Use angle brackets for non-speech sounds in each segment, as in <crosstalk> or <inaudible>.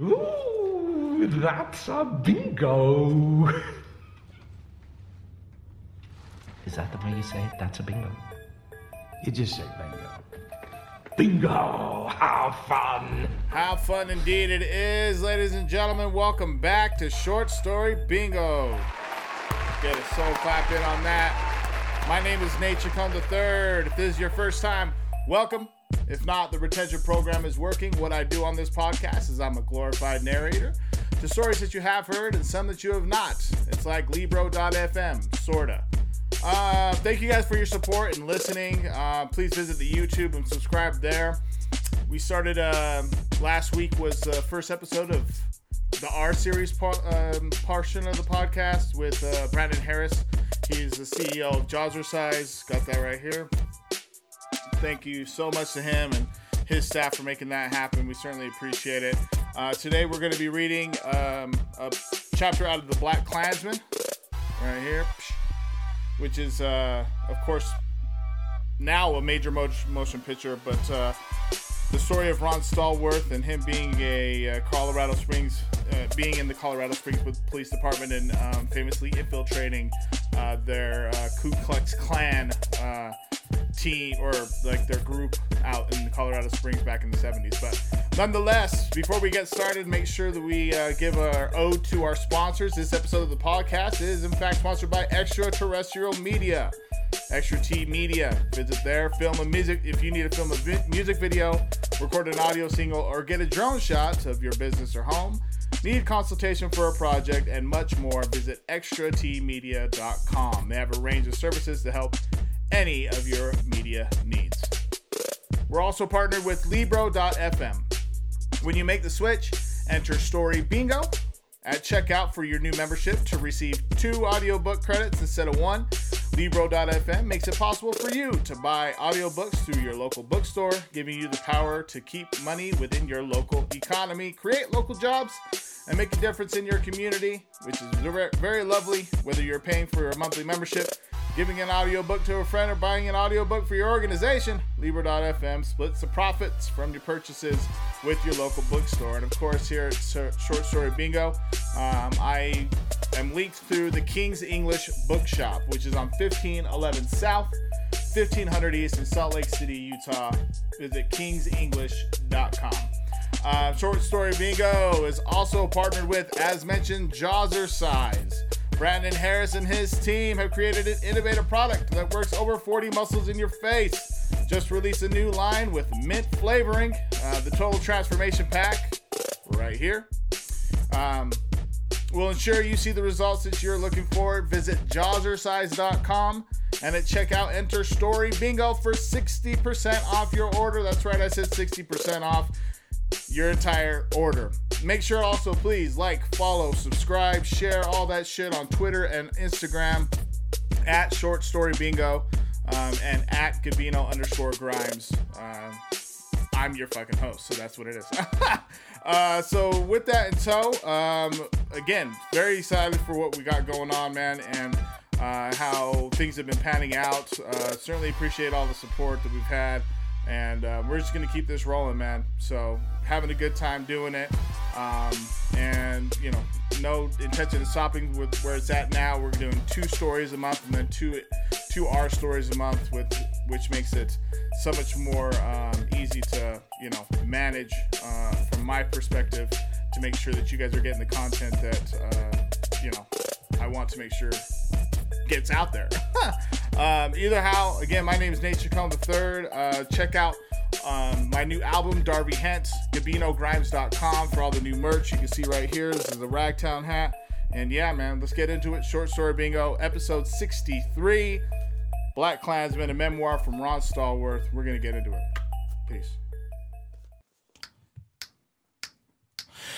Ooh, that's a bingo. Is that the way you say it? That's a bingo. You just say bingo. Bingo! How fun! How fun indeed it is, ladies and gentlemen. Welcome back to Short Story Bingo. Get a soul clap in on that. My name is Nate Chacon III. If this is your first time, welcome. If not, the retention program is working. What I do on this podcast is I'm a glorified narrator to stories that you have heard and some that you have not. It's like Libro.fm, sorta. Uh, thank you guys for your support and listening. Uh, please visit the YouTube and subscribe there. We started uh, last week was the first episode of the R series um, portion of the podcast with uh, Brandon Harris. He's the CEO of Jazzercise. Got that right here. Thank you so much to him and his staff for making that happen. We certainly appreciate it. Uh, today we're going to be reading um, a chapter out of the Black Klansman right here which is, uh, of course, now a major mo- motion picture, but uh, the story of Ron Stallworth and him being a uh, Colorado Springs, uh, being in the Colorado Springs Police Department and um, famously infiltrating uh, their Ku Klux Klan team or like their group out in Colorado Springs back in the 70s. But nonetheless, before we get started, make sure that we uh, give our ode to our sponsors. This episode of the podcast is, in fact, sponsored by Extraterrestrial Media. Extra T Media. Visit there, film a music. If you need to film a vi- music video, record an audio single, or get a drone shot of your business or home, need consultation for a project, and much more, visit extratmedia.com. They have a range of services to help any of your media needs. We're also partnered with Libro.fm. When you make the switch, enter Story Bingo at checkout for your new membership to receive two audiobook credits instead of one. Libro.fm makes it possible for you to buy audiobooks through your local bookstore, giving you the power to keep money within your local economy, create local jobs, and make a difference in your community, which is very lovely, whether you're paying for a monthly membership giving an audiobook to a friend or buying an audiobook for your organization, Libro.fm splits the profits from your purchases with your local bookstore. And of course, here at Short Story Bingo, um, I am linked through the King's English Bookshop, which is on 1511 South, 1500 East in Salt Lake City, Utah. Visit kingsenglish.com. Uh, Short Story Bingo is also partnered with, as mentioned, Jazzercise. Brandon Harris and his team have created an innovative product that works over 40 muscles in your face. Just released a new line with mint flavoring, uh, the Total Transformation Pack, right here. Um, will ensure you see the results that you're looking for. Visit jazzercise.com and at checkout, enter Story Bingo for 60% off your order. That's right, I said 60% off your entire order. Make sure also, please, like, follow, subscribe, share all that shit on Twitter and Instagram at Short Story Bingo um, and at Gabino underscore Grimes. Uh, I'm your fucking host, so that's what it is. <laughs> uh, so with that in tow, um, again, very excited for what we got going on, man, and uh, how things have been panning out. Uh, certainly appreciate all the support that we've had and uh, we're just gonna keep this rolling, man. So having a good time doing it, um, and you know, no intention of stopping with where it's at now. We're doing two stories a month, and then two two R stories a month, with which makes it so much more um, easy to you know manage uh, from my perspective to make sure that you guys are getting the content that uh, you know I want to make sure gets out there. <laughs> um, either how, again, my name is Nate Chacon III. Uh, check out um, my new album, Darby Hent, GabinoGrimes.com for all the new merch. You can see right here. This is the Ragtown hat. And yeah, man, let's get into it. Short Story Bingo, episode 63 Black Klansman, a memoir from Ron Stallworth. We're going to get into it. Peace.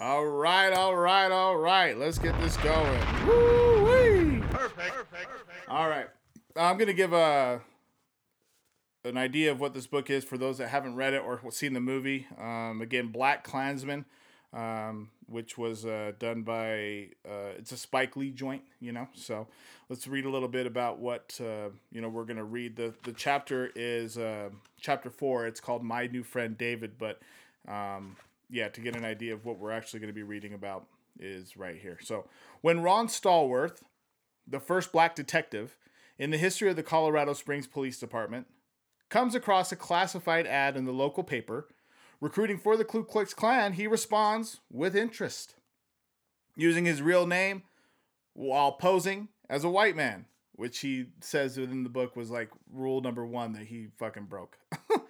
All right, all right, all right. Let's get this going. Woo-wee. Perfect. All right. I'm going to give a an idea of what this book is for those that haven't read it or seen the movie. Um, again, Black Klansman, um, which was uh, done by uh, it's a Spike Lee joint, you know. So let's read a little bit about what uh, you know we're gonna read. the The chapter is uh, chapter four. It's called My New Friend David, but um, yeah, to get an idea of what we're actually going to be reading about is right here. So when Ron Stallworth, the first black detective in the history of the Colorado Springs Police Department comes across a classified ad in the local paper recruiting for the Ku Klux Klan, he responds with interest, using his real name while posing as a white man, which he says within the book was like rule number one that he fucking broke. <laughs>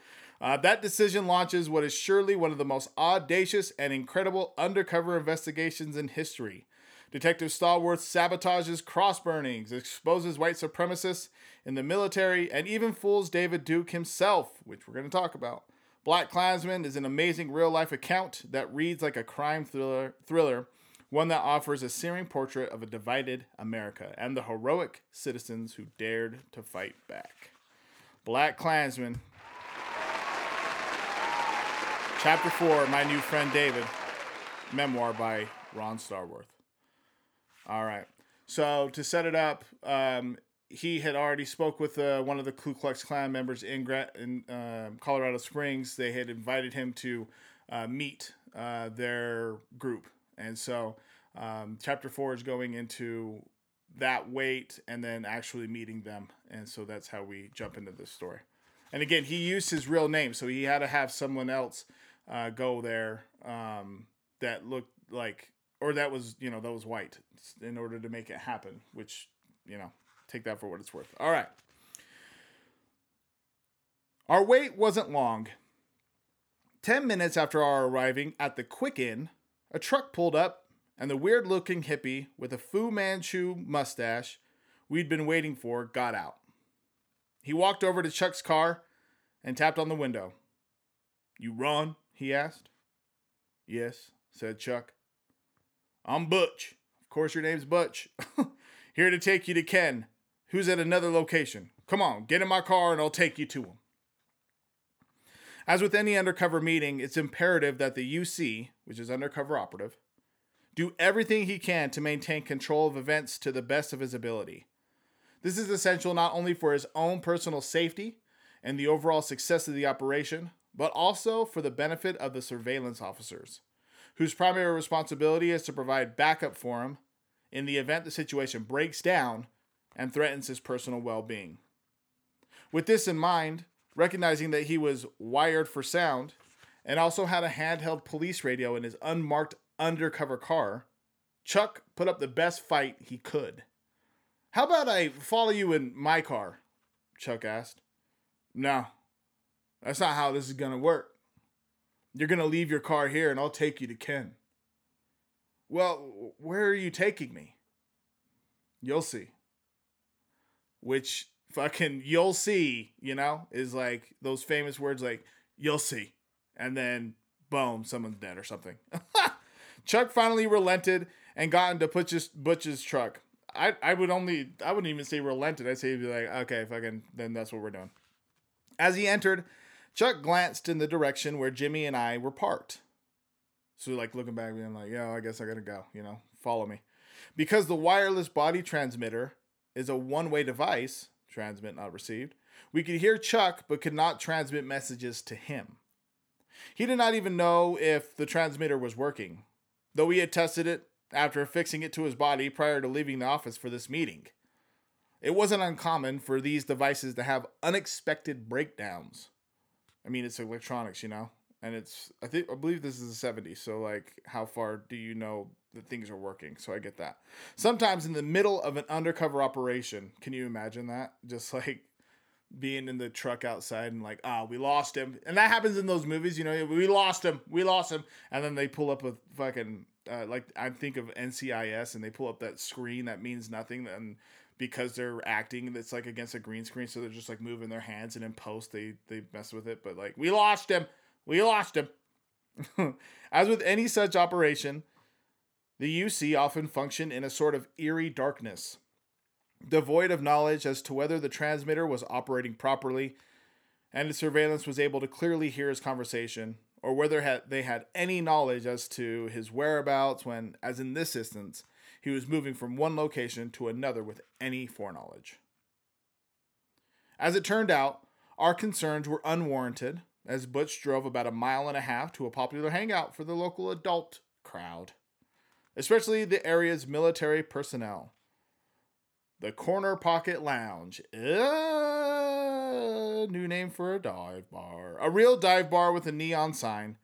uh, that decision launches what is surely one of the most audacious and incredible undercover investigations in history. Detective Stallworth sabotages cross burnings, exposes white supremacists in the military, and even fools David Duke himself, which we're going to talk about. Black Klansman is an amazing real life account that reads like a crime thriller, thriller, one that offers a searing portrait of a divided America and the heroic citizens who dared to fight back. Black Klansman, Chapter 4 My New Friend David, memoir by Ron Stallworth. All right. So to set it up, um, he had already spoke with uh, one of the Ku Klux Klan members in, in uh, Colorado Springs. They had invited him to uh, meet uh, their group, and so um, chapter four is going into that wait and then actually meeting them, and so that's how we jump into this story. And again, he used his real name, so he had to have someone else uh, go there um, that looked like or that was you know that was white in order to make it happen which you know take that for what it's worth. All right. Our wait wasn't long. 10 minutes after our arriving at the quick inn a truck pulled up and the weird looking hippie with a fu manchu mustache we'd been waiting for got out. He walked over to chuck's car and tapped on the window. You ron he asked yes said chuck I'm Butch. Of course, your name's Butch. <laughs> Here to take you to Ken, who's at another location. Come on, get in my car and I'll take you to him. As with any undercover meeting, it's imperative that the UC, which is undercover operative, do everything he can to maintain control of events to the best of his ability. This is essential not only for his own personal safety and the overall success of the operation, but also for the benefit of the surveillance officers whose primary responsibility is to provide backup for him in the event the situation breaks down and threatens his personal well being. With this in mind, recognizing that he was wired for sound and also had a handheld police radio in his unmarked undercover car, Chuck put up the best fight he could. How about I follow you in my car? Chuck asked. No, that's not how this is going to work. You're going to leave your car here and I'll take you to Ken. Well, where are you taking me? You'll see. Which fucking you'll see, you know, is like those famous words like you'll see. And then boom, someone's dead or something. <laughs> Chuck finally relented and got into Butch's, Butch's truck. I, I would only I wouldn't even say relented. I'd say he'd be like, okay, fucking then that's what we're doing. As he entered, Chuck glanced in the direction where Jimmy and I were parked. So, like, looking back, being like, yeah, I guess I gotta go, you know, follow me. Because the wireless body transmitter is a one way device, transmit not received, we could hear Chuck but could not transmit messages to him. He did not even know if the transmitter was working, though he had tested it after fixing it to his body prior to leaving the office for this meeting. It wasn't uncommon for these devices to have unexpected breakdowns. I mean, it's electronics, you know, and it's I think I believe this is the '70s. So like, how far do you know that things are working? So I get that. Sometimes in the middle of an undercover operation, can you imagine that? Just <laughs> like being in the truck outside and like, ah, oh, we lost him, and that happens in those movies. You know, we lost him, we lost him, and then they pull up a fucking uh, like I think of NCIS, and they pull up that screen that means nothing, and because they're acting that's like against a green screen so they're just like moving their hands and in post they they mess with it but like we lost him! We lost him! <laughs> As with any such operation, the UC often functioned in a sort of eerie darkness, devoid of knowledge as to whether the transmitter was operating properly and the surveillance was able to clearly hear his conversation, or whether they had any knowledge as to his whereabouts when, as in this instance, he was moving from one location to another with any foreknowledge. As it turned out, our concerns were unwarranted, as Butch drove about a mile and a half to a popular hangout for the local adult crowd, especially the area's military personnel. The Corner Pocket Lounge. Uh, new name for a dive bar. A real dive bar with a neon sign,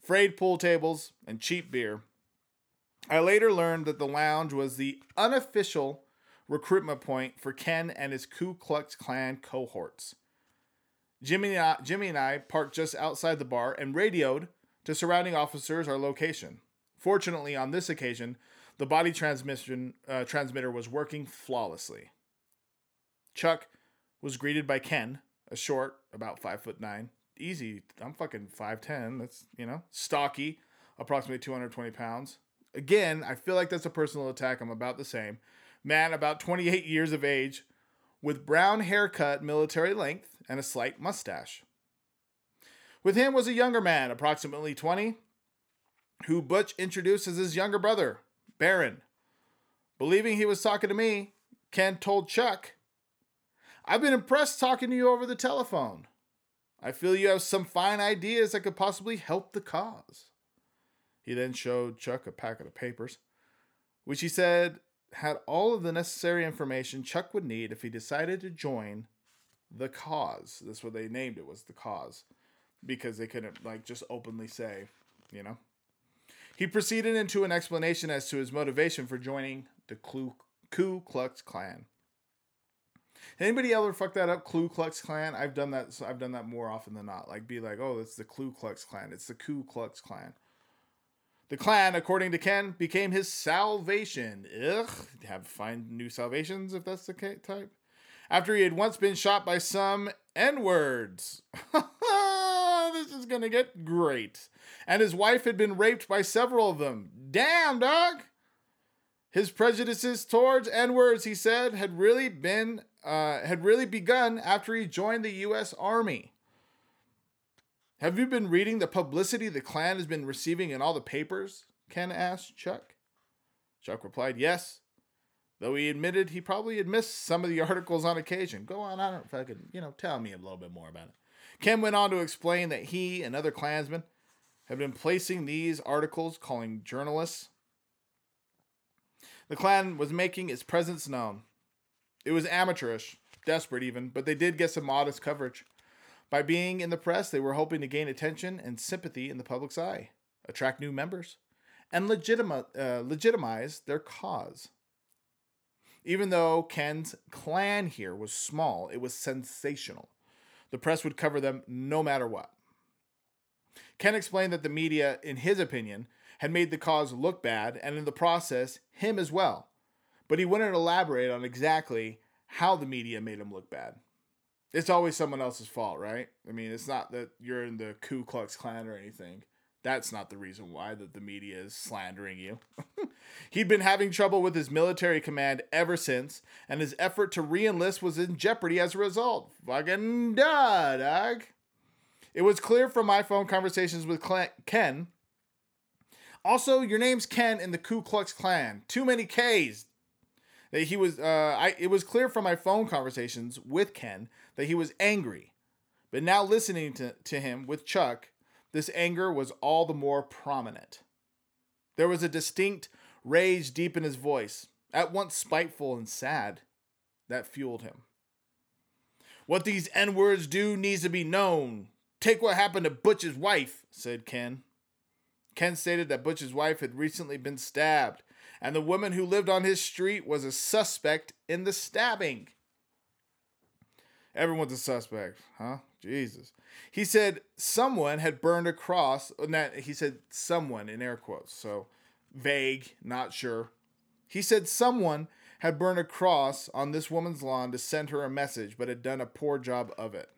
frayed pool tables, and cheap beer. I later learned that the lounge was the unofficial recruitment point for Ken and his Ku Klux Klan cohorts. Jimmy and, I, Jimmy and I parked just outside the bar and radioed to surrounding officers our location. Fortunately, on this occasion, the body transmission uh, transmitter was working flawlessly. Chuck was greeted by Ken, a short, about five foot nine, easy. I'm fucking five ten. That's you know, stocky, approximately 220 pounds. Again, I feel like that's a personal attack. I'm about the same. Man, about 28 years of age, with brown haircut, military length, and a slight mustache. With him was a younger man, approximately 20, who Butch introduced as his younger brother, Baron. Believing he was talking to me, Ken told Chuck, I've been impressed talking to you over the telephone. I feel you have some fine ideas that could possibly help the cause. He then showed Chuck a packet of papers, which he said had all of the necessary information Chuck would need if he decided to join the cause. That's what they named it was the cause because they couldn't like just openly say, you know. He proceeded into an explanation as to his motivation for joining the Ku, Ku Klux Klan. Anybody ever fuck that up? Ku Klux Klan. I've done that. I've done that more often than not. Like be like, oh, it's the Ku Klux Klan. It's the Ku Klux Klan. The clan, according to Ken, became his salvation. Ugh, have find new salvations if that's the type. After he had once been shot by some N words. <laughs> this is gonna get great. And his wife had been raped by several of them. Damn, dog. His prejudices towards N words, he said, had really been uh, had really begun after he joined the U.S. Army. Have you been reading the publicity the Klan has been receiving in all the papers? Ken asked Chuck. Chuck replied, Yes. Though he admitted he probably had missed some of the articles on occasion. Go on, I don't fucking, you know, tell me a little bit more about it. Ken went on to explain that he and other Klansmen have been placing these articles calling journalists. The Klan was making its presence known. It was amateurish, desperate even, but they did get some modest coverage. By being in the press, they were hoping to gain attention and sympathy in the public's eye, attract new members, and legitima- uh, legitimize their cause. Even though Ken's clan here was small, it was sensational. The press would cover them no matter what. Ken explained that the media, in his opinion, had made the cause look bad and in the process, him as well. But he wouldn't elaborate on exactly how the media made him look bad. It's always someone else's fault, right? I mean, it's not that you're in the Ku Klux Klan or anything. That's not the reason why that the media is slandering you. <laughs> He'd been having trouble with his military command ever since, and his effort to re-enlist was in jeopardy as a result. Fucking duh, dog. It was clear from my phone conversations with Ken. Also, your name's Ken in the Ku Klux Klan. Too many K's. That he was. Uh, I. It was clear from my phone conversations with Ken that he was angry, but now listening to, to him with Chuck, this anger was all the more prominent. There was a distinct rage deep in his voice, at once spiteful and sad, that fueled him. What these N words do needs to be known, Take what happened to Butch's wife, said Ken. Ken stated that Butch's wife had recently been stabbed, and the woman who lived on his street was a suspect in the stabbing. Everyone's a suspect, huh? Jesus. He said someone had burned a cross. And That he said someone in air quotes, so vague, not sure. He said someone had burned a cross on this woman's lawn to send her a message, but had done a poor job of it.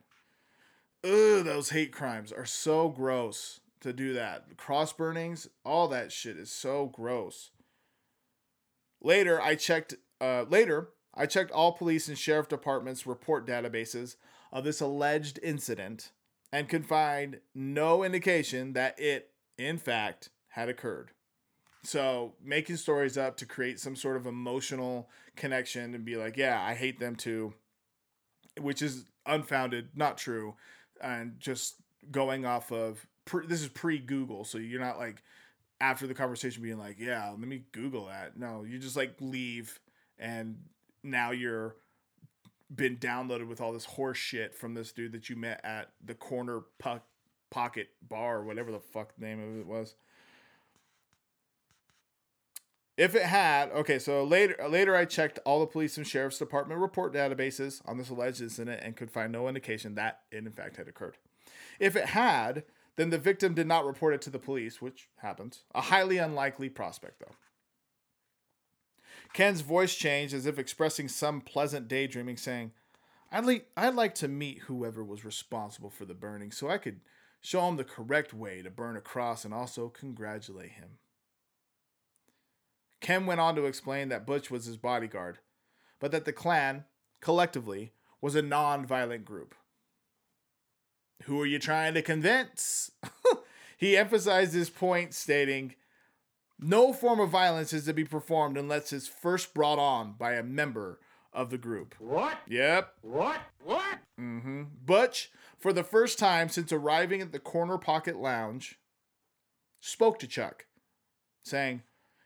Ugh, those hate crimes are so gross. to do that. Cross burnings, all that shit is so gross. Later, I checked. Uh, later, I checked all police and sheriff departments' report databases of this alleged incident and could find no indication that it, in fact, had occurred. So, making stories up to create some sort of emotional connection and be like, yeah, I hate them too, which is unfounded, not true, and just going off of pre, this is pre Google, so you're not like after the conversation being like, yeah, let me Google that. No, you just like leave and now you're been downloaded with all this horse shit from this dude that you met at the corner puck pocket bar whatever the fuck the name of it was. If it had, okay, so later later I checked all the police and sheriff's department report databases on this alleged incident and could find no indication that it in fact had occurred. If it had, then the victim did not report it to the police, which happens. A highly unlikely prospect though. Ken's voice changed as if expressing some pleasant daydreaming, saying, I'd, li- I'd like to meet whoever was responsible for the burning so I could show him the correct way to burn a cross and also congratulate him. Ken went on to explain that Butch was his bodyguard, but that the clan, collectively, was a non violent group. Who are you trying to convince? <laughs> he emphasized his point, stating, No form of violence is to be performed unless it's first brought on by a member of the group. What? Yep. What? What? Mm-hmm. Butch, for the first time since arriving at the Corner Pocket Lounge, spoke to Chuck, saying,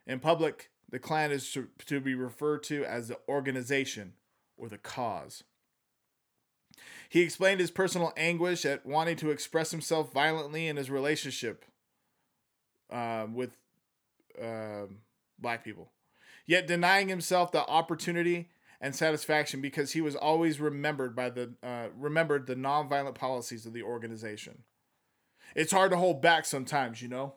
In public, the clan is to, to be referred to as the organization or the cause. He explained his personal anguish at wanting to express himself violently in his relationship uh, with uh, black people, yet denying himself the opportunity and satisfaction because he was always remembered by the uh, remembered the nonviolent policies of the organization. It's hard to hold back sometimes, you know,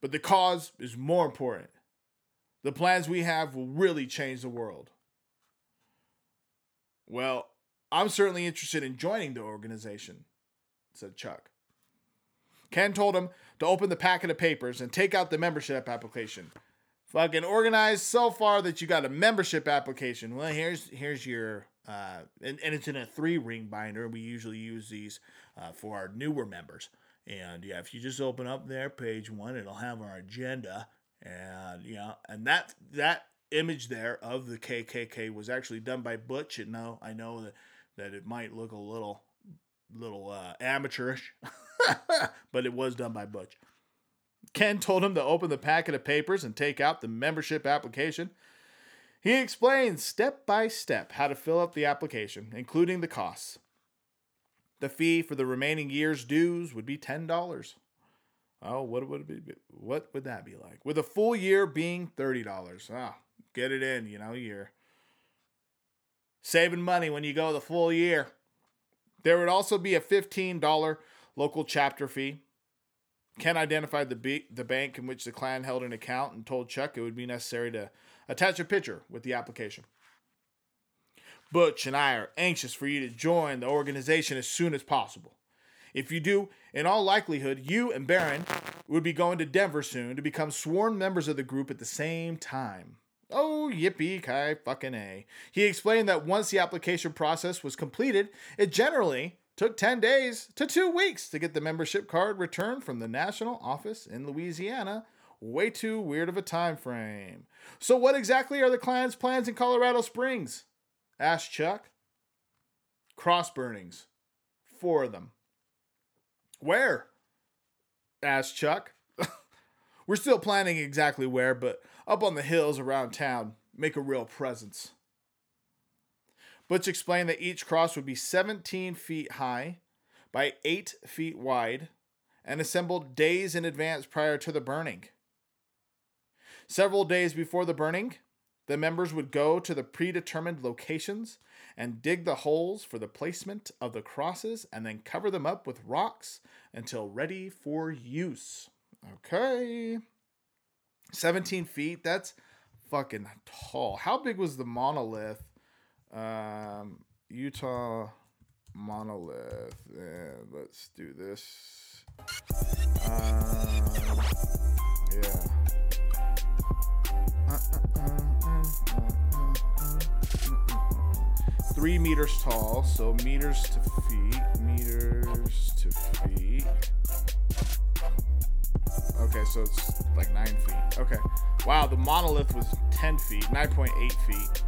but the cause is more important. The plans we have will really change the world. Well, I'm certainly interested in joining the organization, said Chuck. Ken told him to open the packet of papers and take out the membership application. Fucking organized so far that you got a membership application. Well, here's here's your uh, and, and it's in a three ring binder. We usually use these uh, for our newer members. And yeah, if you just open up there, page one, it'll have our agenda, and you know, and that that image there of the KKK was actually done by Butch. And now I know that that it might look a little little uh, amateurish, <laughs> <laughs> but it was done by Butch. Ken told him to open the packet of papers and take out the membership application. He explained step by step how to fill out the application, including the costs. The fee for the remaining year's dues would be ten dollars. Oh, what would it be? What would that be like? With a full year being thirty dollars. Ah, get it in, you know, you're saving money when you go the full year. There would also be a fifteen dollar local chapter fee. Ken identified the b- the bank in which the clan held an account and told Chuck it would be necessary to attach a picture with the application. Butch and I are anxious for you to join the organization as soon as possible. If you do, in all likelihood, you and Baron would be going to Denver soon to become sworn members of the group at the same time. Oh, yippee ki fucking A. He explained that once the application process was completed, it generally took 10 days to two weeks to get the membership card returned from the national office in Louisiana. Way too weird of a time frame. So, what exactly are the clan's plans in Colorado Springs? asked Chuck. Cross burnings. Four of them. Where? asked Chuck. <laughs> We're still planning exactly where, but up on the hills around town. Make a real presence. Butch explained that each cross would be 17 feet high by 8 feet wide and assembled days in advance prior to the burning. Several days before the burning, the members would go to the predetermined locations and dig the holes for the placement of the crosses and then cover them up with rocks until ready for use. Okay. 17 feet, that's fucking tall. How big was the monolith? Um, Utah monolith. And let's do this. Um, yeah. Three meters tall, so meters to feet, meters to feet. Okay, so it's like nine feet. Okay. Wow, the monolith was 10 feet, 9.8 feet.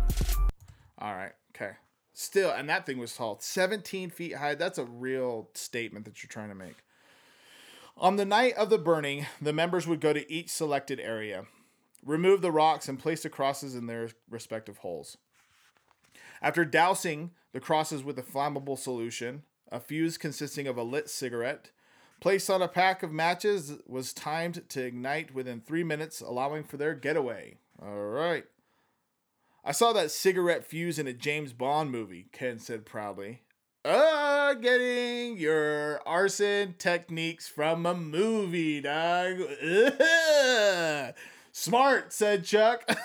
All right, okay. Still, and that thing was tall, 17 feet high. That's a real statement that you're trying to make. On the night of the burning, the members would go to each selected area, remove the rocks, and place the crosses in their respective holes. After dousing the crosses with a flammable solution, a fuse consisting of a lit cigarette, placed on a pack of matches, was timed to ignite within three minutes, allowing for their getaway. All right. I saw that cigarette fuse in a James Bond movie, Ken said proudly. Uh, getting your arson techniques from a movie, dog. <laughs> Smart, said Chuck. <laughs>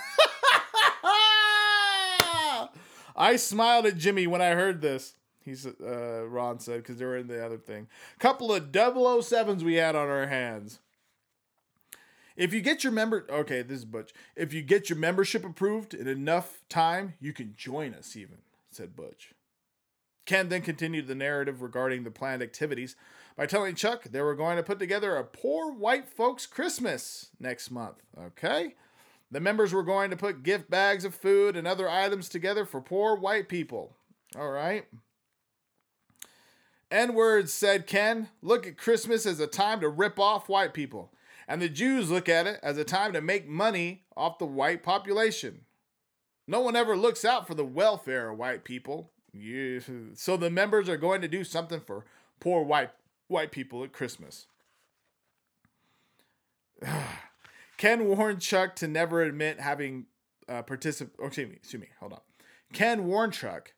I smiled at Jimmy when I heard this. He's uh, Ron said because they were in the other thing. Couple of 007s we had on our hands. If you get your member, okay, this is Butch. If you get your membership approved in enough time, you can join us. Even said Butch. Ken then continued the narrative regarding the planned activities by telling Chuck they were going to put together a poor white folks Christmas next month. Okay. The members were going to put gift bags of food and other items together for poor white people. All right. N words, said Ken. Look at Christmas as a time to rip off white people. And the Jews look at it as a time to make money off the white population. No one ever looks out for the welfare of white people. So the members are going to do something for poor white white people at Christmas. <sighs> Ken warned Chuck to never admit having uh, participated. Oh, excuse me, excuse me. Hold on. Ken warned Chuck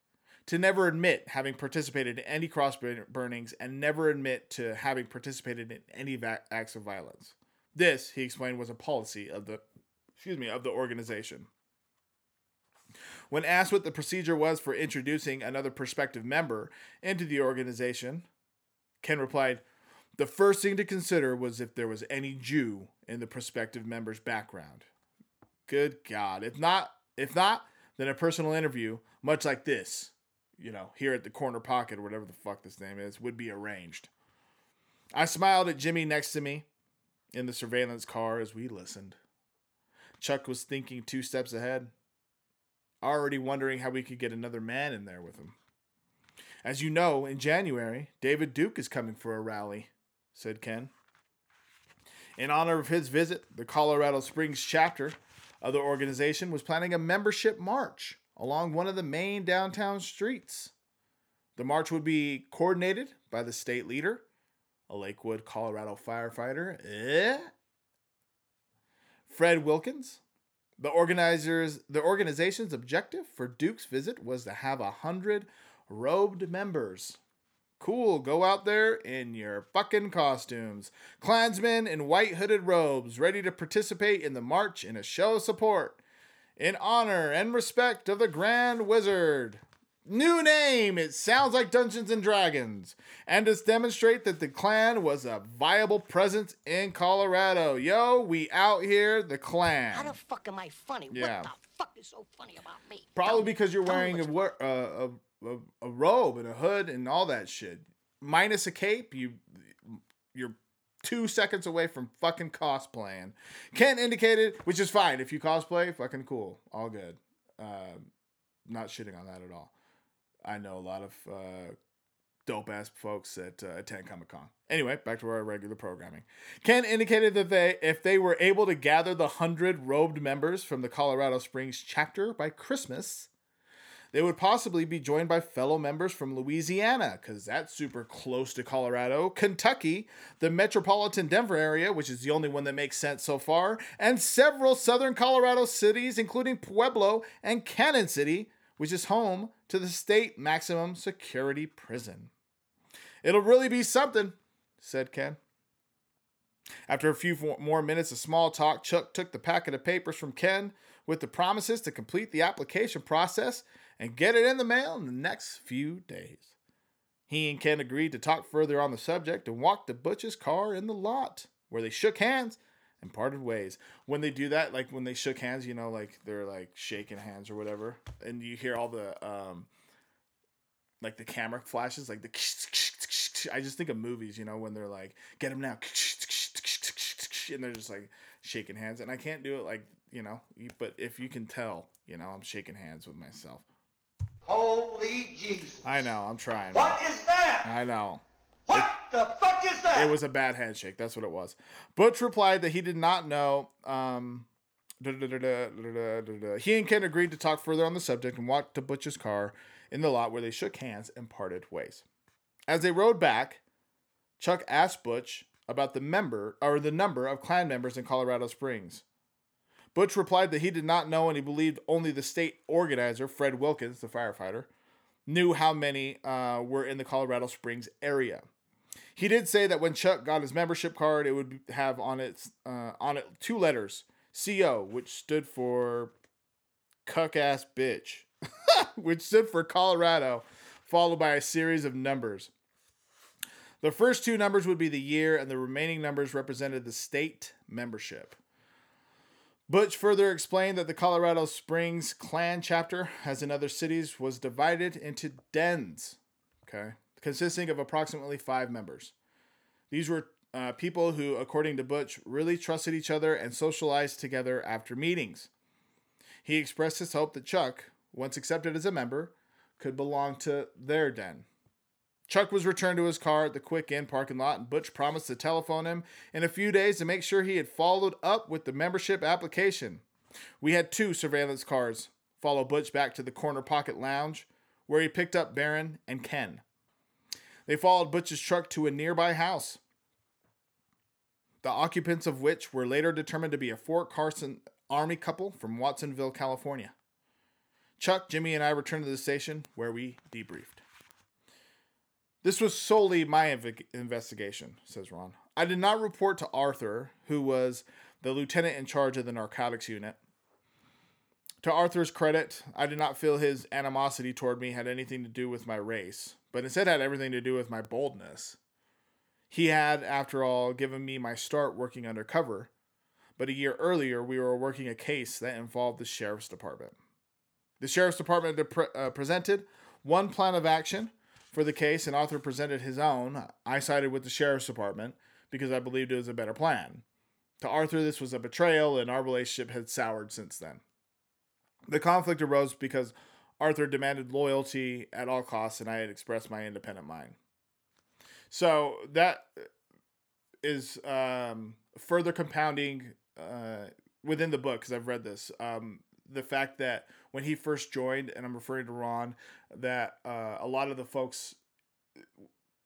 to never admit having participated in any cross burnings and never admit to having participated in any va- acts of violence. This, he explained, was a policy of the, excuse me, of the organization. When asked what the procedure was for introducing another prospective member into the organization, Ken replied, "The first thing to consider was if there was any Jew in the prospective member's background. Good God! If not, if not, then a personal interview, much like this, you know, here at the corner pocket or whatever the fuck this name is, would be arranged." I smiled at Jimmy next to me in the surveillance car as we listened. Chuck was thinking two steps ahead, already wondering how we could get another man in there with him. As you know, in January, David Duke is coming for a rally, said Ken. In honor of his visit, the Colorado Springs chapter of the organization was planning a membership march along one of the main downtown streets. The march would be coordinated by the state leader, a Lakewood, Colorado firefighter, eh? Fred Wilkins. The organizers, the organization's objective for Duke's visit was to have a hundred robed members. Cool, go out there in your fucking costumes. Klansmen in white hooded robes, ready to participate in the march in a show of support. In honor and respect of the Grand Wizard. New name! It sounds like Dungeons and Dragons. And to demonstrate that the clan was a viable presence in Colorado. Yo, we out here, the clan. How the fuck am I funny? Yeah. What the fuck is so funny about me? Probably because you're wearing a, uh, a, a a robe and a hood and all that shit. Minus a cape, you you're two seconds away from fucking cosplaying. Ken indicated, which is fine if you cosplay, fucking cool, all good. Uh, not shitting on that at all. I know a lot of uh, dope ass folks that uh, attend Comic Con. Anyway, back to our regular programming. Ken indicated that they, if they were able to gather the hundred robed members from the Colorado Springs chapter by Christmas, they would possibly be joined by fellow members from Louisiana, because that's super close to Colorado, Kentucky, the metropolitan Denver area, which is the only one that makes sense so far, and several southern Colorado cities, including Pueblo and Cannon City, which is home to the state maximum security prison. It'll really be something, said Ken. After a few more minutes of small talk, Chuck took the packet of papers from Ken with the promises to complete the application process and get it in the mail in the next few days. He and Ken agreed to talk further on the subject and walked to Butch's car in the lot, where they shook hands and parted ways. When they do that, like when they shook hands, you know, like they're like shaking hands or whatever, and you hear all the um, like the camera flashes, like the. I just think of movies, you know, when they're like, "Get him now," and they're just like shaking hands, and I can't do it like you know, but if you can tell, you know, I'm shaking hands with myself. Holy Jesus. I know, I'm trying. What is that? I know. The fuck is that? It was a bad handshake. That's what it was. Butch replied that he did not know. Um, da- da- da. He and Ken agreed to talk further on the subject and walked to Butch's car in the lot where they shook hands and parted ways. As they rode back, Chuck asked Butch about the member or the number of Klan members in Colorado Springs. Butch replied that he did not know and he believed only the state organizer, Fred Wilkins, the firefighter, knew how many uh, were in the Colorado Springs area. He did say that when Chuck got his membership card, it would have on its uh, on it two letters, CO, which stood for cuck ass bitch, <laughs> which stood for Colorado, followed by a series of numbers. The first two numbers would be the year, and the remaining numbers represented the state membership. Butch further explained that the Colorado Springs clan chapter, as in other cities, was divided into dens, okay, consisting of approximately five members. These were uh, people who, according to Butch, really trusted each other and socialized together after meetings. He expressed his hope that Chuck, once accepted as a member, could belong to their den. Chuck was returned to his car at the Quick Inn parking lot, and Butch promised to telephone him in a few days to make sure he had followed up with the membership application. We had two surveillance cars follow Butch back to the Corner Pocket Lounge, where he picked up Barron and Ken. They followed Butch's truck to a nearby house, the occupants of which were later determined to be a Fort Carson Army couple from Watsonville, California. Chuck, Jimmy, and I returned to the station where we debriefed. This was solely my inv- investigation, says Ron. I did not report to Arthur, who was the lieutenant in charge of the narcotics unit. To Arthur's credit, I did not feel his animosity toward me had anything to do with my race, but instead had everything to do with my boldness. He had, after all, given me my start working undercover, but a year earlier we were working a case that involved the sheriff's department. The sheriff's department dep- uh, presented one plan of action for the case, and Arthur presented his own. I sided with the sheriff's department because I believed it was a better plan. To Arthur, this was a betrayal, and our relationship had soured since then. The conflict arose because Arthur demanded loyalty at all costs, and I had expressed my independent mind. So that is um, further compounding uh, within the book because I've read this. Um, the fact that when he first joined, and I'm referring to Ron, that uh, a lot of the folks,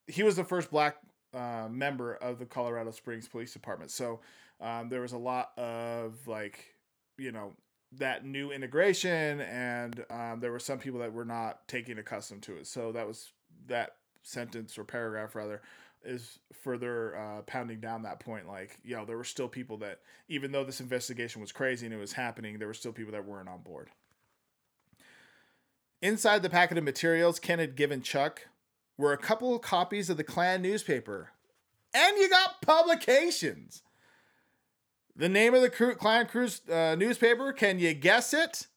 he was the first black uh, member of the Colorado Springs Police Department. So um, there was a lot of like, you know, that new integration, and um, there were some people that were not taking accustomed to it. So that was that sentence or paragraph rather is further uh, pounding down that point. Like, you know, there were still people that, even though this investigation was crazy and it was happening, there were still people that weren't on board. Inside the packet of materials Ken had given Chuck were a couple of copies of the Klan newspaper. And you got publications. The name of the Cru- Klan Cruise uh, newspaper, can you guess it?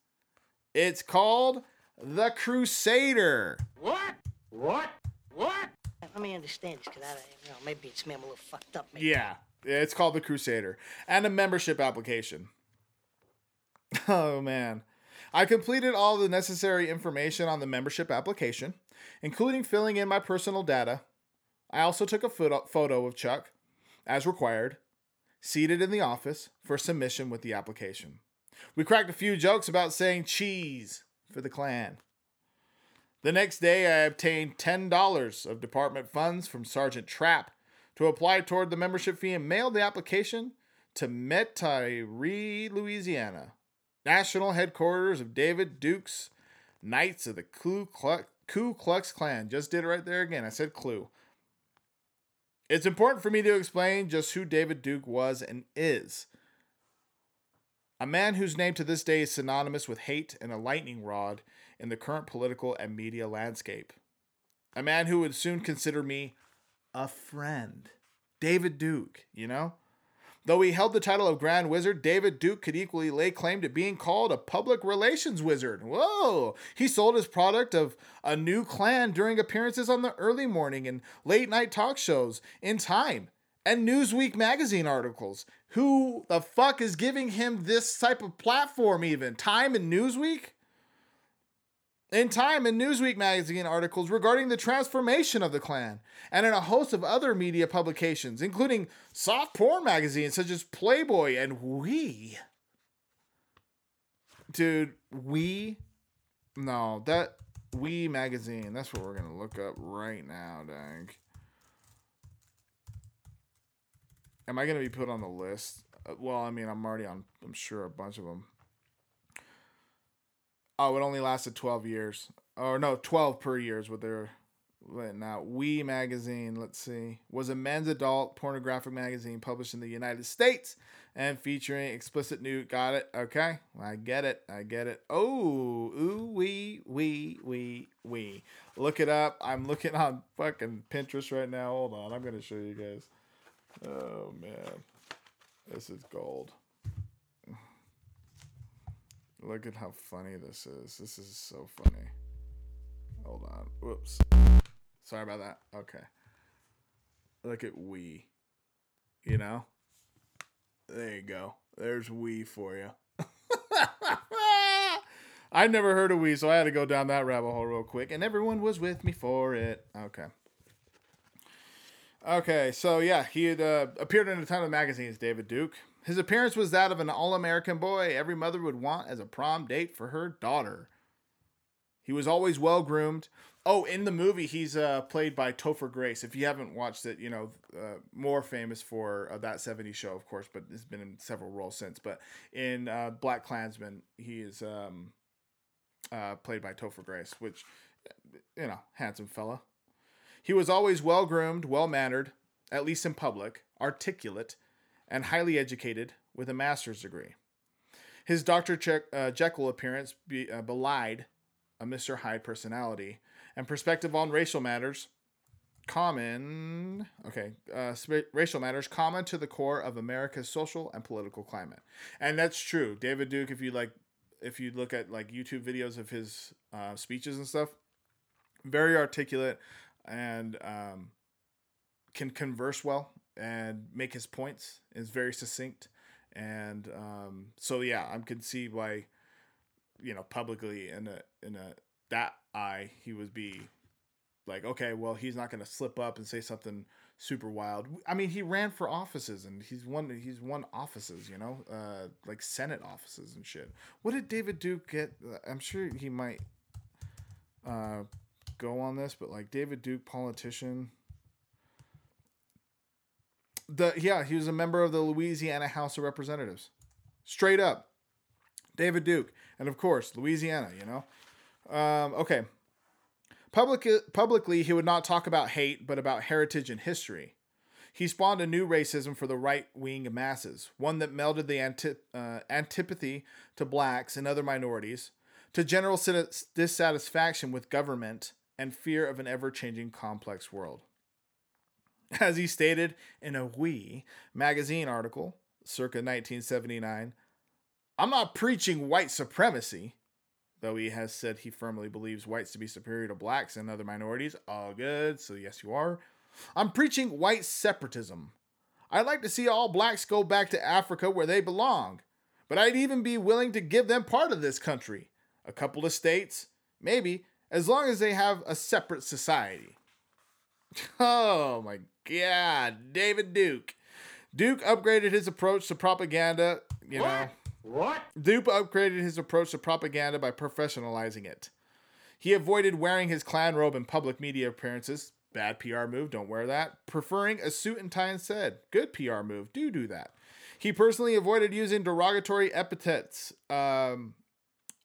It's called The Crusader. What? What? What? Let me understand this, because I, you know, maybe it's me. I'm a little fucked up. Maybe. Yeah, it's called the Crusader and a membership application. <laughs> Oh man. I completed all the necessary information on the membership application, including filling in my personal data. I also took a photo photo of Chuck, as required, seated in the office for submission with the application. We cracked a few jokes about saying cheese for the clan. The next day, I obtained $10 of department funds from Sergeant Trapp to apply toward the membership fee and mailed the application to Metairie, Louisiana, national headquarters of David Duke's Knights of the Ku Klux, Ku Klux Klan. Just did it right there again. I said clue. It's important for me to explain just who David Duke was and is. A man whose name to this day is synonymous with hate and a lightning rod in the current political and media landscape. a man who would soon consider me a friend. David Duke, you know? Though he held the title of Grand Wizard, David Duke could equally lay claim to being called a public relations wizard. Whoa! He sold his product of a new clan during appearances on the early morning and late night talk shows in Time and Newsweek magazine articles. Who the fuck is giving him this type of platform, even? Time and Newsweek? In Time and Newsweek magazine articles regarding the transformation of the Klan, and in a host of other media publications, including soft porn magazines such as Playboy and Oui. Dude, Oui? No, that Oui magazine, that's what we're gonna look up right now, dang. Am I gonna be put on the list? Uh, Well, I mean, I'm already on, I'm sure, a bunch of them. Oh, it only lasted 12 years. Or no, 12 per year is what they're letting out. Oui magazine, let's see, was a men's adult pornographic magazine published in the United States and featuring explicit nude. Got it? Okay. I get it. I get it. Oh, ooh, wee, wee, wee, wee. Look it up. I'm looking on fucking Pinterest right now. Hold on. I'm going to show you guys. Oh, man. This is gold. Look at how funny this is. This is so funny. Hold on. Whoops. Sorry about that. Okay. Look at Oui. You know? There you go. There's Oui for you. <laughs> I never heard of Oui, so I had to go down that rabbit hole real quick, and everyone was with me for it. Okay. Okay, so yeah, he had uh, appeared in a ton of magazines, David Duke. His appearance was that of an all American boy every mother would want as a prom date for her daughter. He was always well groomed. Oh, in the movie, he's uh, played by Topher Grace. If you haven't watched it, you know, uh, more famous for uh, that 70s show, of course, but has been in several roles since. But in uh, Black Klansman, he is um, uh, played by Topher Grace, which, you know, handsome fella. He was always well groomed, well mannered, at least in public, articulate, and highly educated with a master's degree. His Dr. Je- uh, Jekyll appearance be, uh, belied a Mr. Hyde personality and perspective on racial matters common okay uh, racial matters common to the core of america's social and political climate and that's true david duke if you like if you look at like youtube videos of his uh, speeches and stuff very articulate and um, can converse well and make his points is very succinct. And um, so yeah i can see why you know publicly in a in a that eye he would be like okay well he's not going to slip up and say something super wild. I mean he ran for offices and he's won he's won offices you know uh like senate offices and shit. What did david duke get? I'm sure he might uh go on this but like david duke politician the yeah he was a member of the louisiana house of representatives. Straight up. David duke. And of course louisiana you know? Um, okay. Public, publicly he would not talk about hate but about heritage and history. He spawned a new racism for the right-wing masses one that melded the anti- uh, antipathy to blacks and other minorities to general dis- dissatisfaction with government and fear of an ever-changing complex world <laughs> as he stated in a Oui magazine article circa 1979, I'm not preaching white supremacy, though he has said he firmly believes whites to be superior to blacks and other minorities. All good, so yes, you are. I'm preaching white separatism. I'd like to see all blacks go back to Africa where they belong, but I'd even be willing to give them part of this country, a couple of states, maybe, as long as they have a separate society. <laughs> Oh my God, David Duke. Duke upgraded his approach to propaganda. You know, What? Duke upgraded his approach to propaganda by professionalizing it. He avoided wearing his Klan robe in public media appearances. Bad PR move, don't wear that. Preferring a suit and tie instead. Good PR move, do do that. He personally avoided using derogatory epithets um,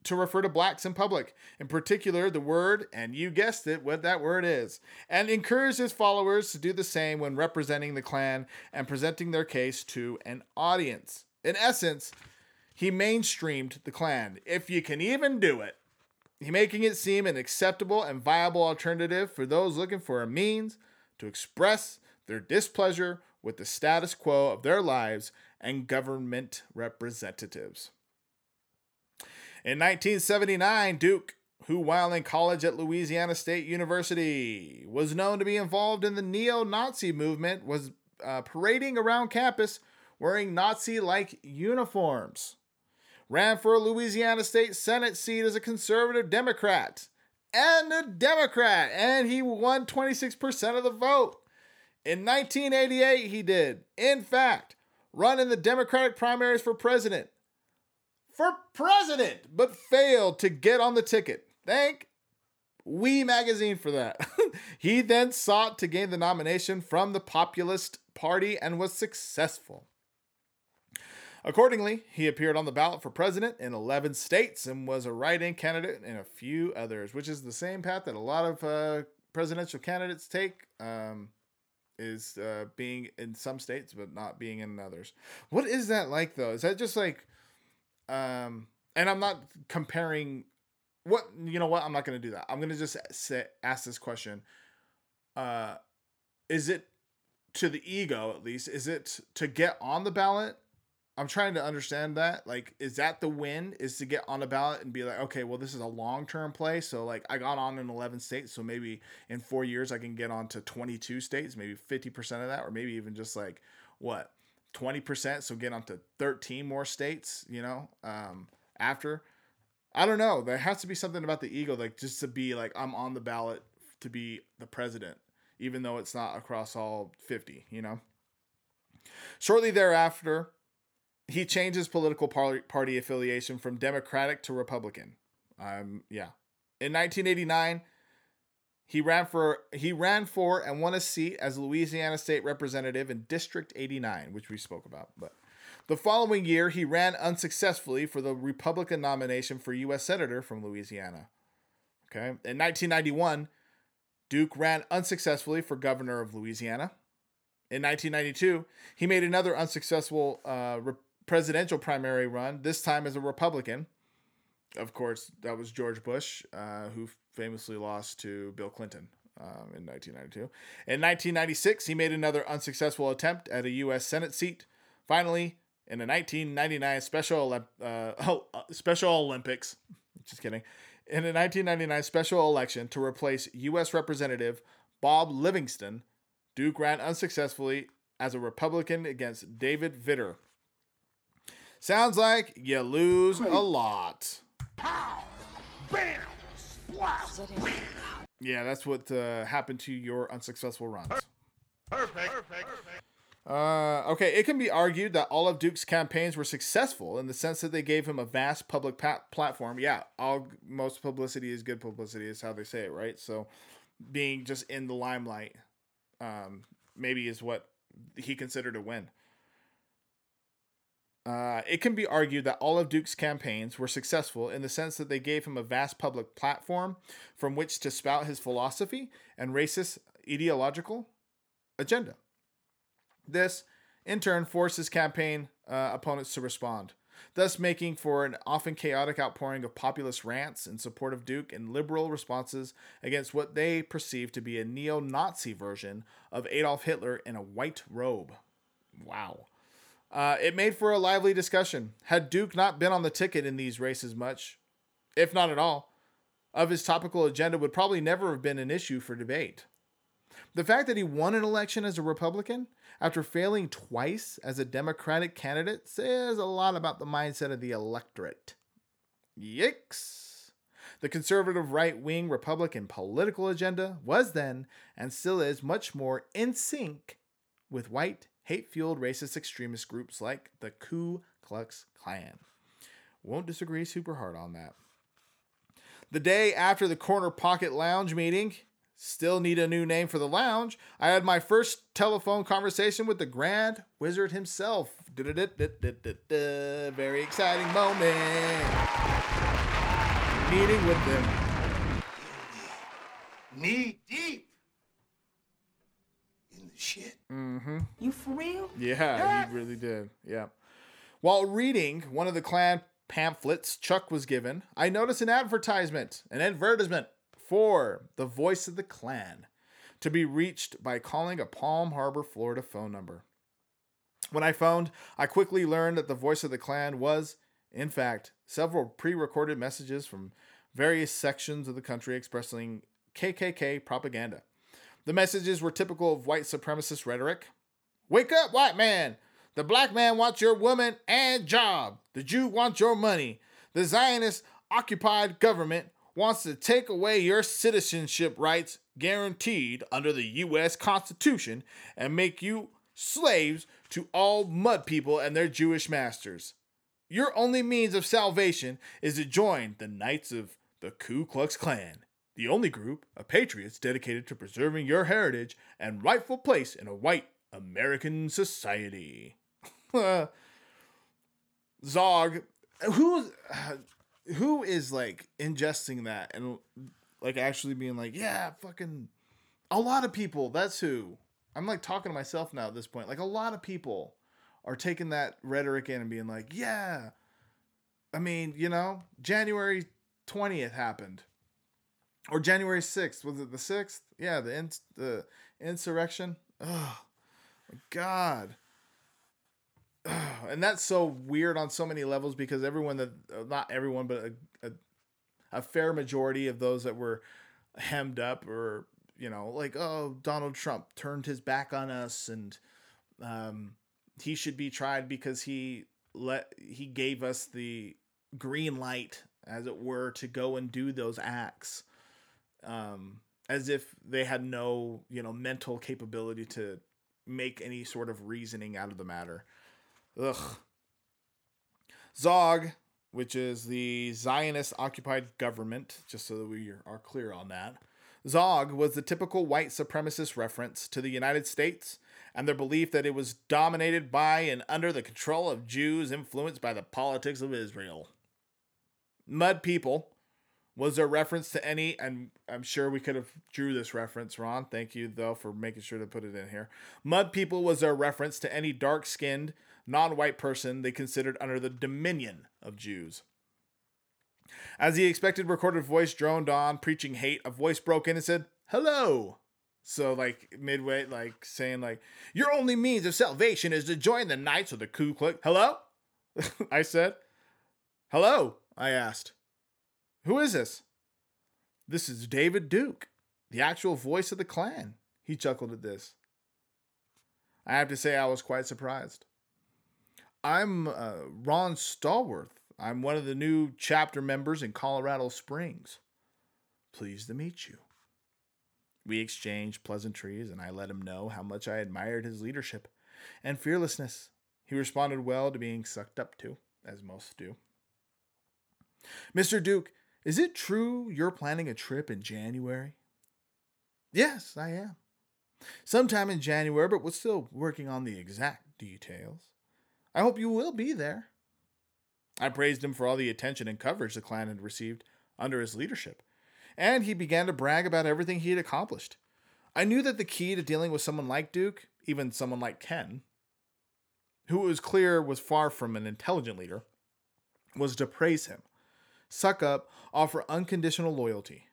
to refer to blacks in public, in particular the word, and you guessed it, what that word is, and encouraged his followers to do the same when representing the Klan and presenting their case to an audience. In essence, he mainstreamed the Klan, if you can even do it. he making it seem an acceptable and viable alternative for those looking for a means to express their displeasure with the status quo of their lives and government representatives. In 1979, Duke, who while in college at Louisiana State University was known to be involved in the neo Nazi movement, was uh, parading around campus wearing Nazi like uniforms. Ran for a Louisiana State Senate seat as a conservative Democrat and a Democrat, and he won 26% of the vote. In 1988, he did, in fact, run in the Democratic primaries for president. For president, but failed to get on the ticket. Thank Oui Magazine for that. <laughs> he then sought to gain the nomination from the Populist Party and was successful. Accordingly, he appeared on the ballot for president in 11 states and was a write in candidate in a few others, which is the same path that a lot of uh, presidential candidates take. Um, is uh, being in some states but not being in others. What is that like though? Is that just like um and I'm not comparing what you know what I'm not going to do that. I'm going to just say ask this question. Uh is it to the ego at least is it to get on the ballot I'm trying to understand that. Like, is that the win? Is to get on the ballot and be like, okay, well, this is a long term play. So, like, I got on in 11 states. So maybe in four years, I can get on to 22 states, maybe 50% of that, or maybe even just like, what, 20%. So get on to 13 more states, you know, um, after. I don't know. There has to be something about the ego, like, just to be like, I'm on the ballot to be the president, even though it's not across all 50, you know? Shortly thereafter, he changes political party, party affiliation from Democratic to Republican. Um, yeah. In 1989, he ran for he ran for and won a seat as Louisiana State Representative in District 89, which we spoke about. But the following year, he ran unsuccessfully for the Republican nomination for U.S. Senator from Louisiana. Okay. In 1991, Duke ran unsuccessfully for governor of Louisiana. In 1992, he made another unsuccessful uh, presidential primary run, this time as a Republican. Of course, that was George Bush, uh, who famously lost to Bill Clinton um, in 1992. In 1996, he made another unsuccessful attempt at a U.S. Senate seat. Finally, in the 1999 Special uh, <laughs> oh, uh, Special Olympics, <laughs> just kidding, in the 1999 special election to replace U.S. Representative Bob Livingston, Duke ran unsuccessfully as a Republican against David Vitter. Sounds like you lose a lot. Pow! Bam! Yeah, that's what uh, happened to your unsuccessful runs. Perfect. Perfect. Uh, okay, it can be argued that all of Duke's campaigns were successful in the sense that they gave him a vast public platform. Yeah, all most publicity is good publicity, is how they say it, right? So, being just in the limelight, um, maybe is what he considered a win. Uh, it can be argued that all of Duke's campaigns were successful in the sense that they gave him a vast public platform from which to spout his philosophy and racist ideological agenda. This, in turn, forced his campaign uh, opponents to respond, thus making for an often chaotic outpouring of populist rants in support of Duke and liberal responses against what they perceived to be a neo Nazi version of Adolf Hitler in a white robe. Wow. Uh, it made for a lively discussion. Had Duke not been on the ticket in these races much, if not at all, of his topical agenda would probably never have been an issue for debate. The fact that he won an election as a Republican after failing twice as a Democratic candidate says a lot about the mindset of the electorate. Yikes! The conservative right wing Republican political agenda was then, and still is, much more in sync with white hate fueled racist extremist groups like the Ku Klux Klan. Won't disagree super hard on that. The day after the Corner Pocket Lounge meeting, still need a new name for the lounge, I had my first telephone conversation with the Grand Wizard himself. Very exciting moment. Meeting with them. Knee deep in the shit. Mm-hmm. You for real? Yeah, he really did. Yeah. While reading one of the Klan pamphlets Chuck was given, I noticed an advertisement, an advertisement for the Voice of the Klan to be reached by calling a Palm Harbor, Florida phone number. When I phoned, I quickly learned that the Voice of the Klan was, in fact, several pre recorded messages from various sections of the country expressing KKK propaganda. The messages were typical of white supremacist rhetoric. Wake up, white man! The black man wants your woman and job. The Jew wants your money. The Zionist occupied government wants to take away your citizenship rights guaranteed under the U.S. Constitution and make you slaves to all mud people and their Jewish masters. Your only means of salvation is to join the Knights of the Ku Klux Klan, the only group of patriots dedicated to preserving your heritage and rightful place in a white American society. <laughs> Zog, who <sighs> who is like ingesting that and like actually being like, yeah, fucking a lot of people, that's who. I'm like talking to myself now at this point. Like a lot of people are taking that rhetoric in and being like, yeah. I mean, you know, January 20th happened. Or January 6th. Was it the 6th? Yeah, the ins- the insurrection. Oh, God. And that's so weird on so many levels because everyone that, uh, not everyone, but a, a, a fair majority of those that were hemmed up or, you know, like, oh, Donald Trump turned his back on us and um, he should be tried because he let, he gave us the green light, as it were, to go and do those acts. Um, as if they had no, you know, mental capability to make any sort of reasoning out of the matter. Ugh. Zog, which is the Zionist occupied government, just so that we are clear on that. Zog was the typical white supremacist reference to the United States and their belief that it was dominated by and under the control of Jews influenced by the politics of Israel. Mud people was a reference to any and I'm sure we could have drew this reference, Ron. Thank you though for making sure to put it in here. Mud people was a reference to any dark-skinned, non-white person they considered under the dominion of Jews. As the expected recorded voice droned on, preaching hate, a voice broke in and said, Hello. So, like, midway, like, saying, like, your only means of salvation is to join the Knights of the Ku Klux. Hello? <laughs> I said. Hello? I asked. Who is this? This is David Duke, the actual voice of the Klan. He chuckled at this. I have to say, I was quite surprised. I'm uh, Ron Stallworth. I'm one of the new chapter members in Colorado Springs. Pleased to meet you. We exchanged pleasantries, and I let him know how much I admired his leadership and fearlessness. He responded well to being sucked up to, as most do. Mr. Duke, is it true you're planning a trip in January? Yes, I am. Sometime in January, but we're still working on the exact details. I hope you will be there. I praised him for all the attention and coverage the Klan had received under his leadership, and he began to brag about everything he had accomplished. I knew that the key to dealing with someone like Duke, even someone like Ken, who it was clear was far from an intelligent leader, was to praise him, suck up, offer unconditional loyalty.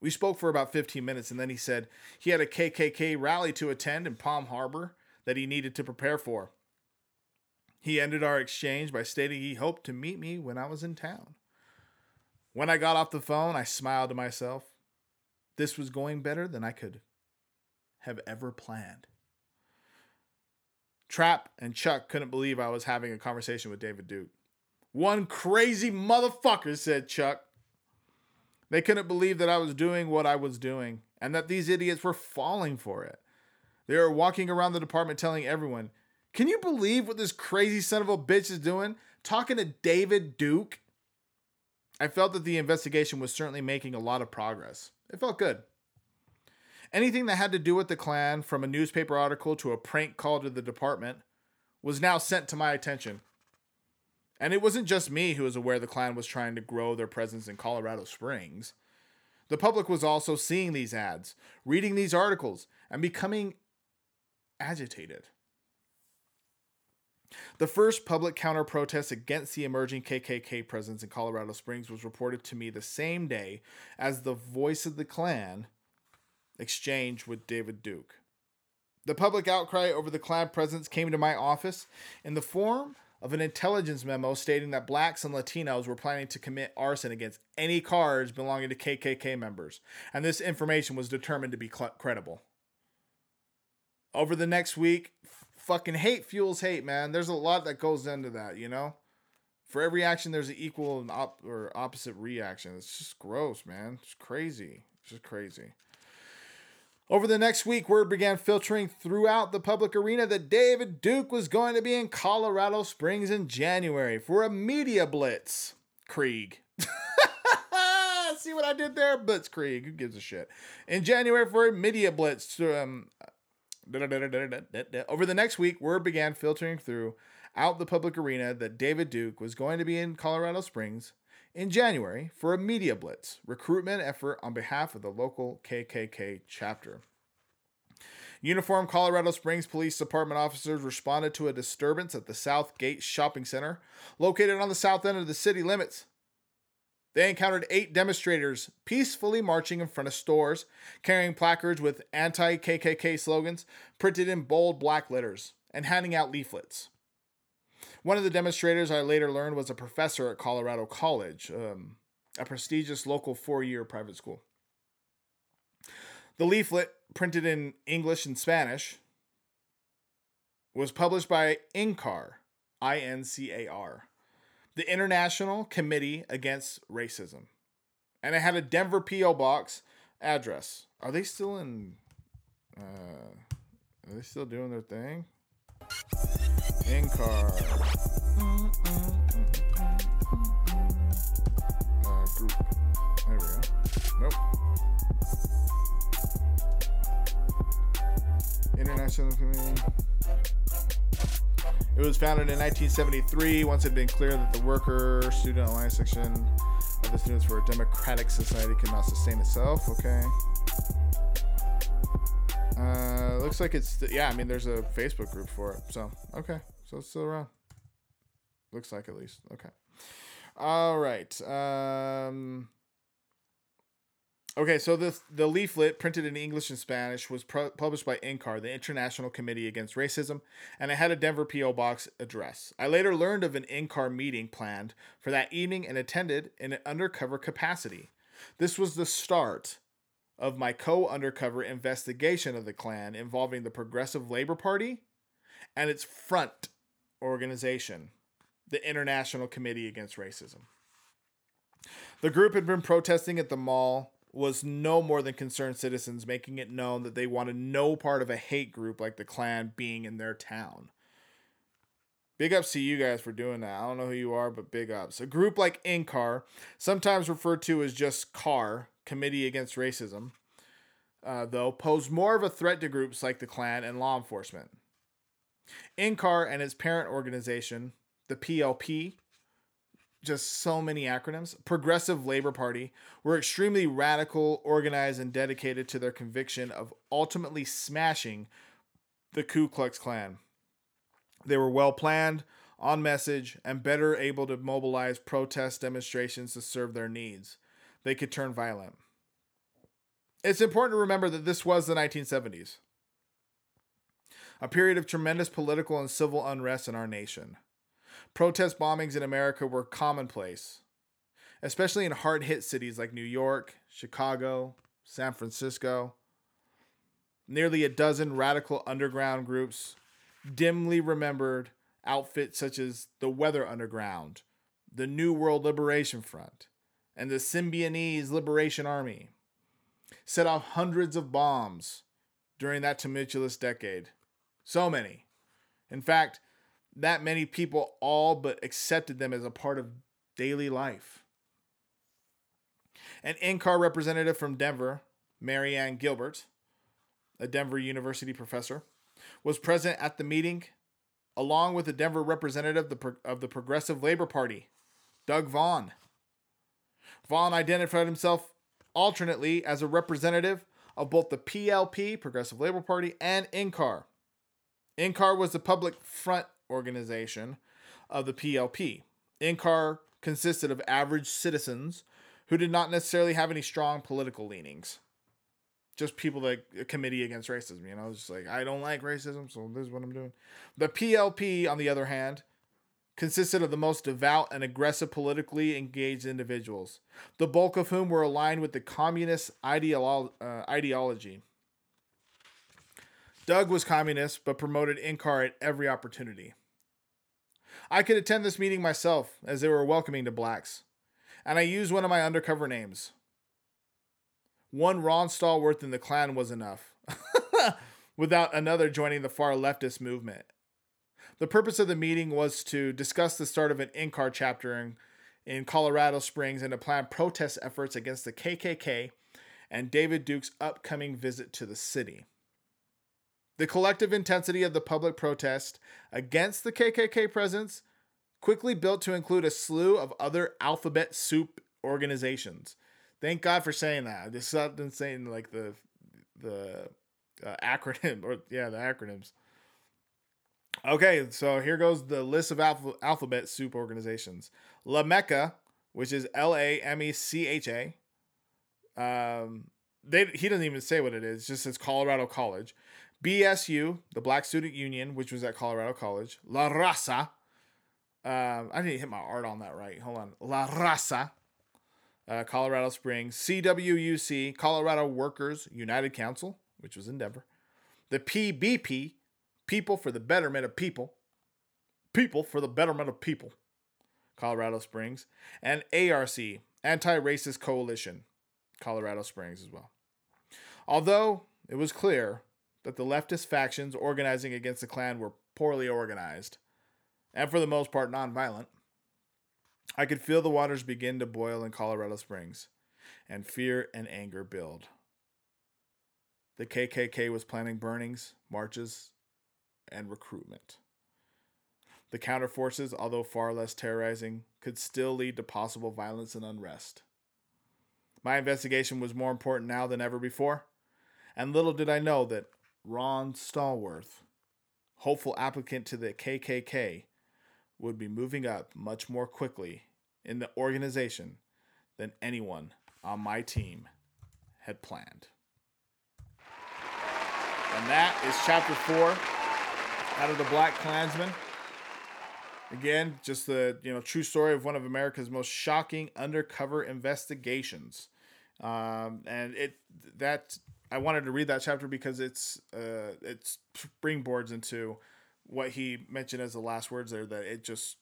We spoke for about 15 minutes, and then he said he had a KKK rally to attend in Palm Harbor that he needed to prepare for. He ended our exchange by stating he hoped to meet me when I was in town. When I got off the phone, I smiled to myself. This was going better than I could have ever planned. Trap and Chuck couldn't believe I was having a conversation with David Duke. One crazy motherfucker, said Chuck. They couldn't believe that I was doing what I was doing and that these idiots were falling for it. They were walking around the department telling everyone, Can you believe what this crazy son of a bitch is doing? Talking to David Duke? I felt that the investigation was certainly making a lot of progress. It felt good. Anything that had to do with the Klan, from a newspaper article to a prank call to the department, was now sent to my attention. And it wasn't just me who was aware the Klan was trying to grow their presence in Colorado Springs. The public was also seeing these ads, reading these articles, and becoming agitated. The first public counter protest against the emerging KKK presence in Colorado Springs was reported to me the same day as the Voice of the Klan exchange with David Duke. The public outcry over the Klan presence came to my office in the form of an intelligence memo stating that blacks and Latinos were planning to commit arson against any cars belonging to KKK members, and this information was determined to be cl- credible. Over the next week, f- fucking hate fuels hate, man. There's a lot that goes into that, you know? For every action, there's an equal and op- or opposite reaction. It's just gross, man. It's crazy. It's just crazy. Over the next week, word began filtering throughout the public arena that David Duke was going to be in Colorado Springs in January for a media blitz. Krieg. <laughs> See what I did there? Blitzkrieg. Who gives a shit? In January for a media blitz. Um, over the next week, word began filtering through out the public arena that David Duke was going to be in Colorado Springs in January for a media blitz recruitment effort on behalf of the local KKK chapter. Uniformed Colorado Springs Police Department officers responded to a disturbance at the South Gate Shopping Center, located on the south end of the city limits. They encountered eight demonstrators peacefully marching in front of stores, carrying placards with anti KKK slogans printed in bold black letters, and handing out leaflets. One of the demonstrators I later learned was a professor at Colorado College, um, a prestigious local four year private school. The leaflet, printed in English and Spanish, was published by INCAR, I N C A R, the International Committee Against Racism. And it had a Denver P.O. Box address. Are they still in. Uh, are they still doing their thing? INCAR. Uh, group. There we go. Nope. International. It was founded in 1973 once it had been clear that the worker student alliance section of the students for a democratic society could not sustain itself. Okay. Uh, looks like it's yeah. I mean, there's a Facebook group for it. So okay, so it's still around. Looks like at least okay. All right. Um. Okay, so the the leaflet printed in English and Spanish was pro- published by INCAR, the International Committee Against Racism, and it had a Denver PO box address. I later learned of an INCAR meeting planned for that evening and attended in an undercover capacity. This was the start of my co-undercover investigation of the Klan involving the Progressive Labor Party and its front organization, the International Committee Against Racism. The group had been protesting at the mall was no more than concerned citizens, making it known that they wanted no part of a hate group like the Klan being in their town. Big ups to you guys for doing that. I don't know who you are, but big ups. A group like INCAR, sometimes referred to as just CAR, Committee Against Racism, uh, though, posed more of a threat to groups like the Klan and law enforcement. INCAR and its parent organization, the PLP, just so many acronyms. Progressive Labor Party were extremely radical, organized, and dedicated to their conviction of ultimately smashing the Ku Klux Klan. They were well planned, on message, and better able to mobilize protest demonstrations to serve their needs. They could turn violent. It's important to remember that this was the 1970s, a period of tremendous political and civil unrest in our nation. Protest bombings in America were commonplace, especially in hard hit cities like New York, Chicago, San Francisco. Nearly a dozen radical underground groups, dimly remembered outfits such as the Weather Underground, the New World Liberation Front, and the Symbionese Liberation Army, set off hundreds of bombs during that tumultuous decade. So many. In fact, that many people all but accepted them as a part of daily life. An INCAR representative from Denver, Marianne Gilbert, a Denver University professor, was present at the meeting, along with a Denver representative of the, of the Progressive Labor Party, Doug Vaughn. Vaughn identified himself alternately as a representative of both the PLP, Progressive Labor Party, and INCAR. INCAR was the public front organization of the PLP. INCAR consisted of average citizens who did not necessarily have any strong political leanings. Just people that a committee against racism, you know, just like I don't like racism, so this is what I'm doing. The PLP, on the other hand, consisted of the most devout and aggressive politically engaged individuals, the bulk of whom were aligned with the communist ideolo- uh, ideology. Doug was communist, but promoted INCAR at every opportunity. I could attend this meeting myself, as they were welcoming to blacks, and I used one of my undercover names. One Ron Stallworth in the Klan was enough, <laughs> without another joining the far leftist movement. The purpose of the meeting was to discuss the start of an INCAR chapter in, in Colorado Springs and to plan protest efforts against the KKK and David Duke's upcoming visit to the city. The collective intensity of the public protest against the KKK presence quickly built to include a slew of other alphabet soup organizations. Thank God for saying that. I just stopped saying like the the uh, acronym or yeah the acronyms. Okay, so here goes the list of alpha, alphabet soup organizations. La Mecca, which is L A M E C H A. Um, they he doesn't even say what it is. Just says Colorado College. BSU, the Black Student Union, which was at Colorado College. La Raza. Um, I didn't hit my art on that right. Hold on. La Raza. Uh, Colorado Springs. CWUC, Colorado Workers United Council, which was in Denver. The PBP, People for the Betterment of People. People for the Betterment of People. Colorado Springs. And ARC, Anti Racist Coalition, Colorado Springs as well. Although it was clear that the leftist factions organizing against the Klan were poorly organized, and for the most part nonviolent, I could feel the waters begin to boil in Colorado Springs, and fear and anger build. The KKK was planning burnings, marches, and recruitment. The counterforces, although far less terrorizing, could still lead to possible violence and unrest. My investigation was more important now than ever before, and little did I know that Ron Stallworth, hopeful applicant to the KKK, would be moving up much more quickly in the organization than anyone on my team had planned. And that is chapter four out of the Black Klansman. Again, just the you know true story of one of America's most shocking undercover investigations, um, and it that I wanted to read that chapter because it's uh, it springboards into what he mentioned as the last words there that it just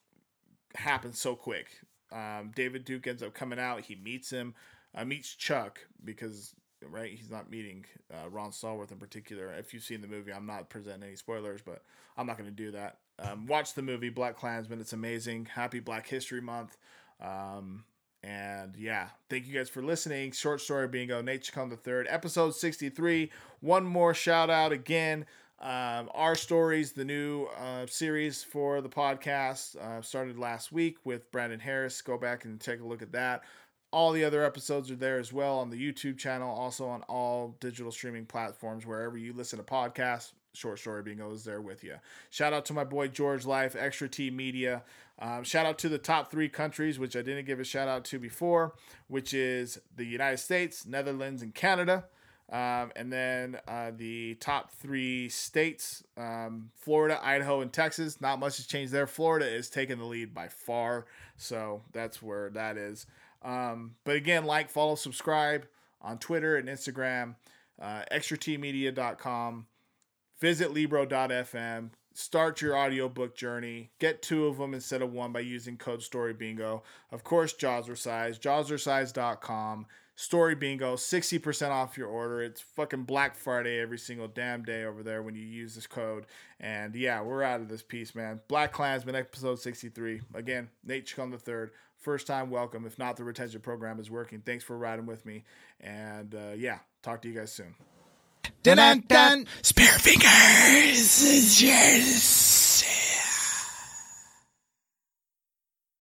happens so quick. Um, David Duke ends up coming out. He meets him, uh, meets Chuck because right he's not meeting uh, Ron Stallworth in particular. If you've seen the movie, I'm not presenting any spoilers, but I'm not going to do that. Um, watch the movie Black Klansman. It's amazing. Happy Black History Month. Um, and yeah, thank you guys for listening. Short Story Bingo, Nate Chacon the third, episode 63. One more shout out again. Um, Our Stories, the new uh, series for the podcast, uh, started last week with Brandon Harris. Go back and take a look at that. All the other episodes are there as well on the YouTube channel, also on all digital streaming platforms, wherever you listen to podcasts. Short Story Bingo is there with you. Shout out to my boy George Life, Extra T Media. Um, shout out to the top three countries, which I didn't give a shout out to before, which is the United States, Netherlands, and Canada. Um, and then uh, the top three states um, Florida, Idaho, and Texas. Not much has changed there. Florida is taking the lead by far. So that's where that is. Um, but again, like, follow, subscribe on Twitter and Instagram, uh, extratmedia.com. Visit Libro.fm. Start your audiobook journey. Get two of them instead of one by using code Story Bingo. Of course, Jazzercise, jazzercise.com. Story Bingo, 60% off your order. It's fucking Black Friday every single damn day over there when you use this code. And yeah, we're out of this piece, man. Black Klansman, episode 63. Again, Nate Chacon the third. First time welcome. If not, the retention program is working. Thanks for riding with me. And uh, yeah, talk to you guys soon. Dun dun dun. Spare fingers. Yes.